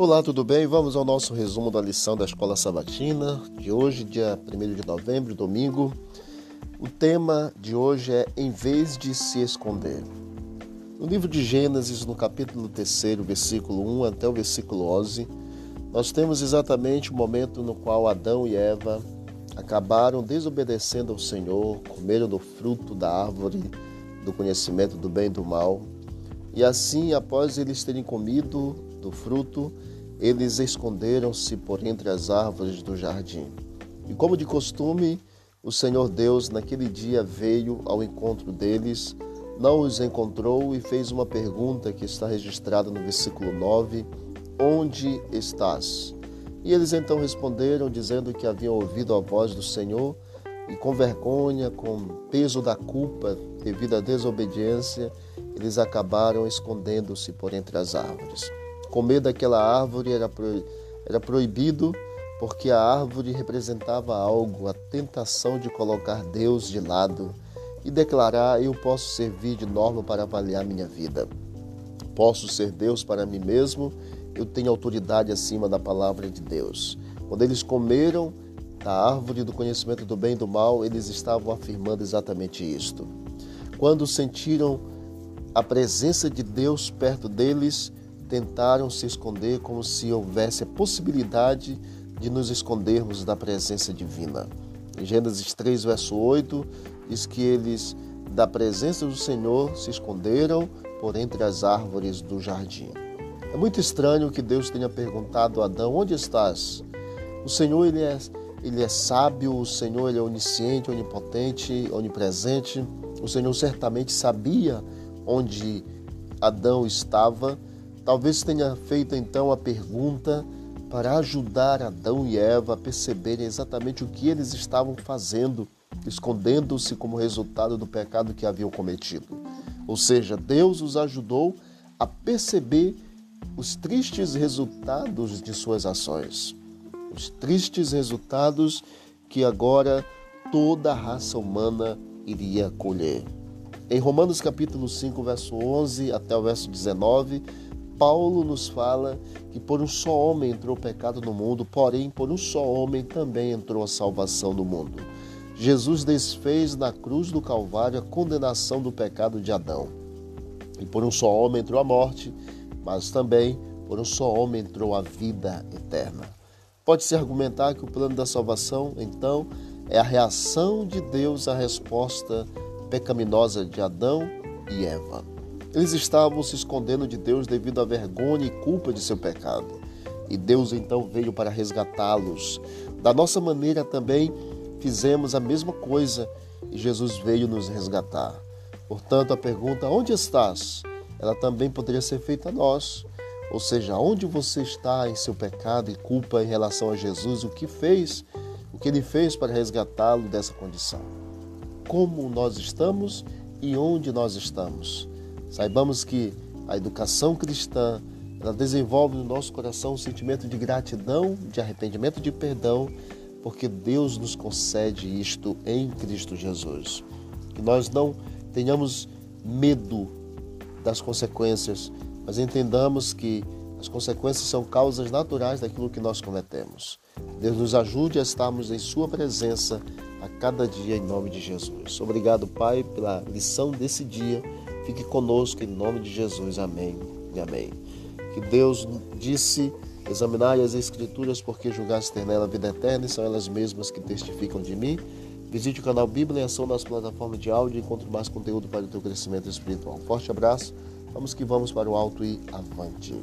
Olá, tudo bem? Vamos ao nosso resumo da lição da Escola Sabatina de hoje, dia 1 de novembro, domingo. O tema de hoje é Em vez de se esconder. No livro de Gênesis, no capítulo 3, versículo 1 até o versículo 11, nós temos exatamente o momento no qual Adão e Eva acabaram desobedecendo ao Senhor, comeram do fruto da árvore do conhecimento do bem e do mal. E assim, após eles terem comido do fruto, eles esconderam-se por entre as árvores do jardim. E como de costume, o Senhor Deus naquele dia veio ao encontro deles, não os encontrou e fez uma pergunta que está registrada no versículo 9: Onde estás? E eles então responderam, dizendo que haviam ouvido a voz do Senhor e com vergonha, com peso da culpa devido à desobediência, eles acabaram escondendo-se por entre as árvores. Comer daquela árvore era, pro... era proibido porque a árvore representava algo, a tentação de colocar Deus de lado e declarar: Eu posso servir de norma para avaliar minha vida. Posso ser Deus para mim mesmo, eu tenho autoridade acima da palavra de Deus. Quando eles comeram, da árvore do conhecimento do bem e do mal, eles estavam afirmando exatamente isto. Quando sentiram a presença de Deus perto deles, tentaram se esconder como se houvesse a possibilidade de nos escondermos da presença divina. Em Gênesis 3, verso 8, diz que eles, da presença do Senhor, se esconderam por entre as árvores do jardim. É muito estranho que Deus tenha perguntado a Adão: Onde estás? O Senhor, ele é ele é sábio, o Senhor ele é onisciente, onipotente, onipresente. O Senhor certamente sabia onde Adão estava. Talvez tenha feito então a pergunta para ajudar Adão e Eva a perceberem exatamente o que eles estavam fazendo, escondendo-se como resultado do pecado que haviam cometido. Ou seja, Deus os ajudou a perceber os tristes resultados de suas ações os tristes resultados que agora toda a raça humana iria colher. Em Romanos capítulo 5, verso 11 até o verso 19, Paulo nos fala que por um só homem entrou o pecado no mundo, porém por um só homem também entrou a salvação no mundo. Jesus desfez na cruz do Calvário a condenação do pecado de Adão. E por um só homem entrou a morte, mas também por um só homem entrou a vida eterna. Pode-se argumentar que o plano da salvação, então, é a reação de Deus à resposta pecaminosa de Adão e Eva. Eles estavam se escondendo de Deus devido à vergonha e culpa de seu pecado. E Deus então veio para resgatá-los. Da nossa maneira também fizemos a mesma coisa e Jesus veio nos resgatar. Portanto, a pergunta: onde estás? Ela também poderia ser feita a nós. Ou seja, onde você está em seu pecado e culpa em relação a Jesus, o que fez, o que ele fez para resgatá-lo dessa condição. Como nós estamos e onde nós estamos. Saibamos que a educação cristã, ela desenvolve no nosso coração um sentimento de gratidão, de arrependimento, de perdão, porque Deus nos concede isto em Cristo Jesus. Que nós não tenhamos medo das consequências mas entendamos que as consequências são causas naturais daquilo que nós cometemos. Deus nos ajude a estarmos em Sua presença a cada dia, em nome de Jesus. Obrigado, Pai, pela lição desse dia. Fique conosco, em nome de Jesus. Amém e amém. Que Deus disse: examinai as Escrituras, porque julgaste ter nela a vida eterna, e são elas mesmas que testificam de mim. Visite o canal Bíblia em Ação nas plataformas de áudio e encontre mais conteúdo para o teu crescimento espiritual. forte abraço. Vamos que vamos para o alto e avante.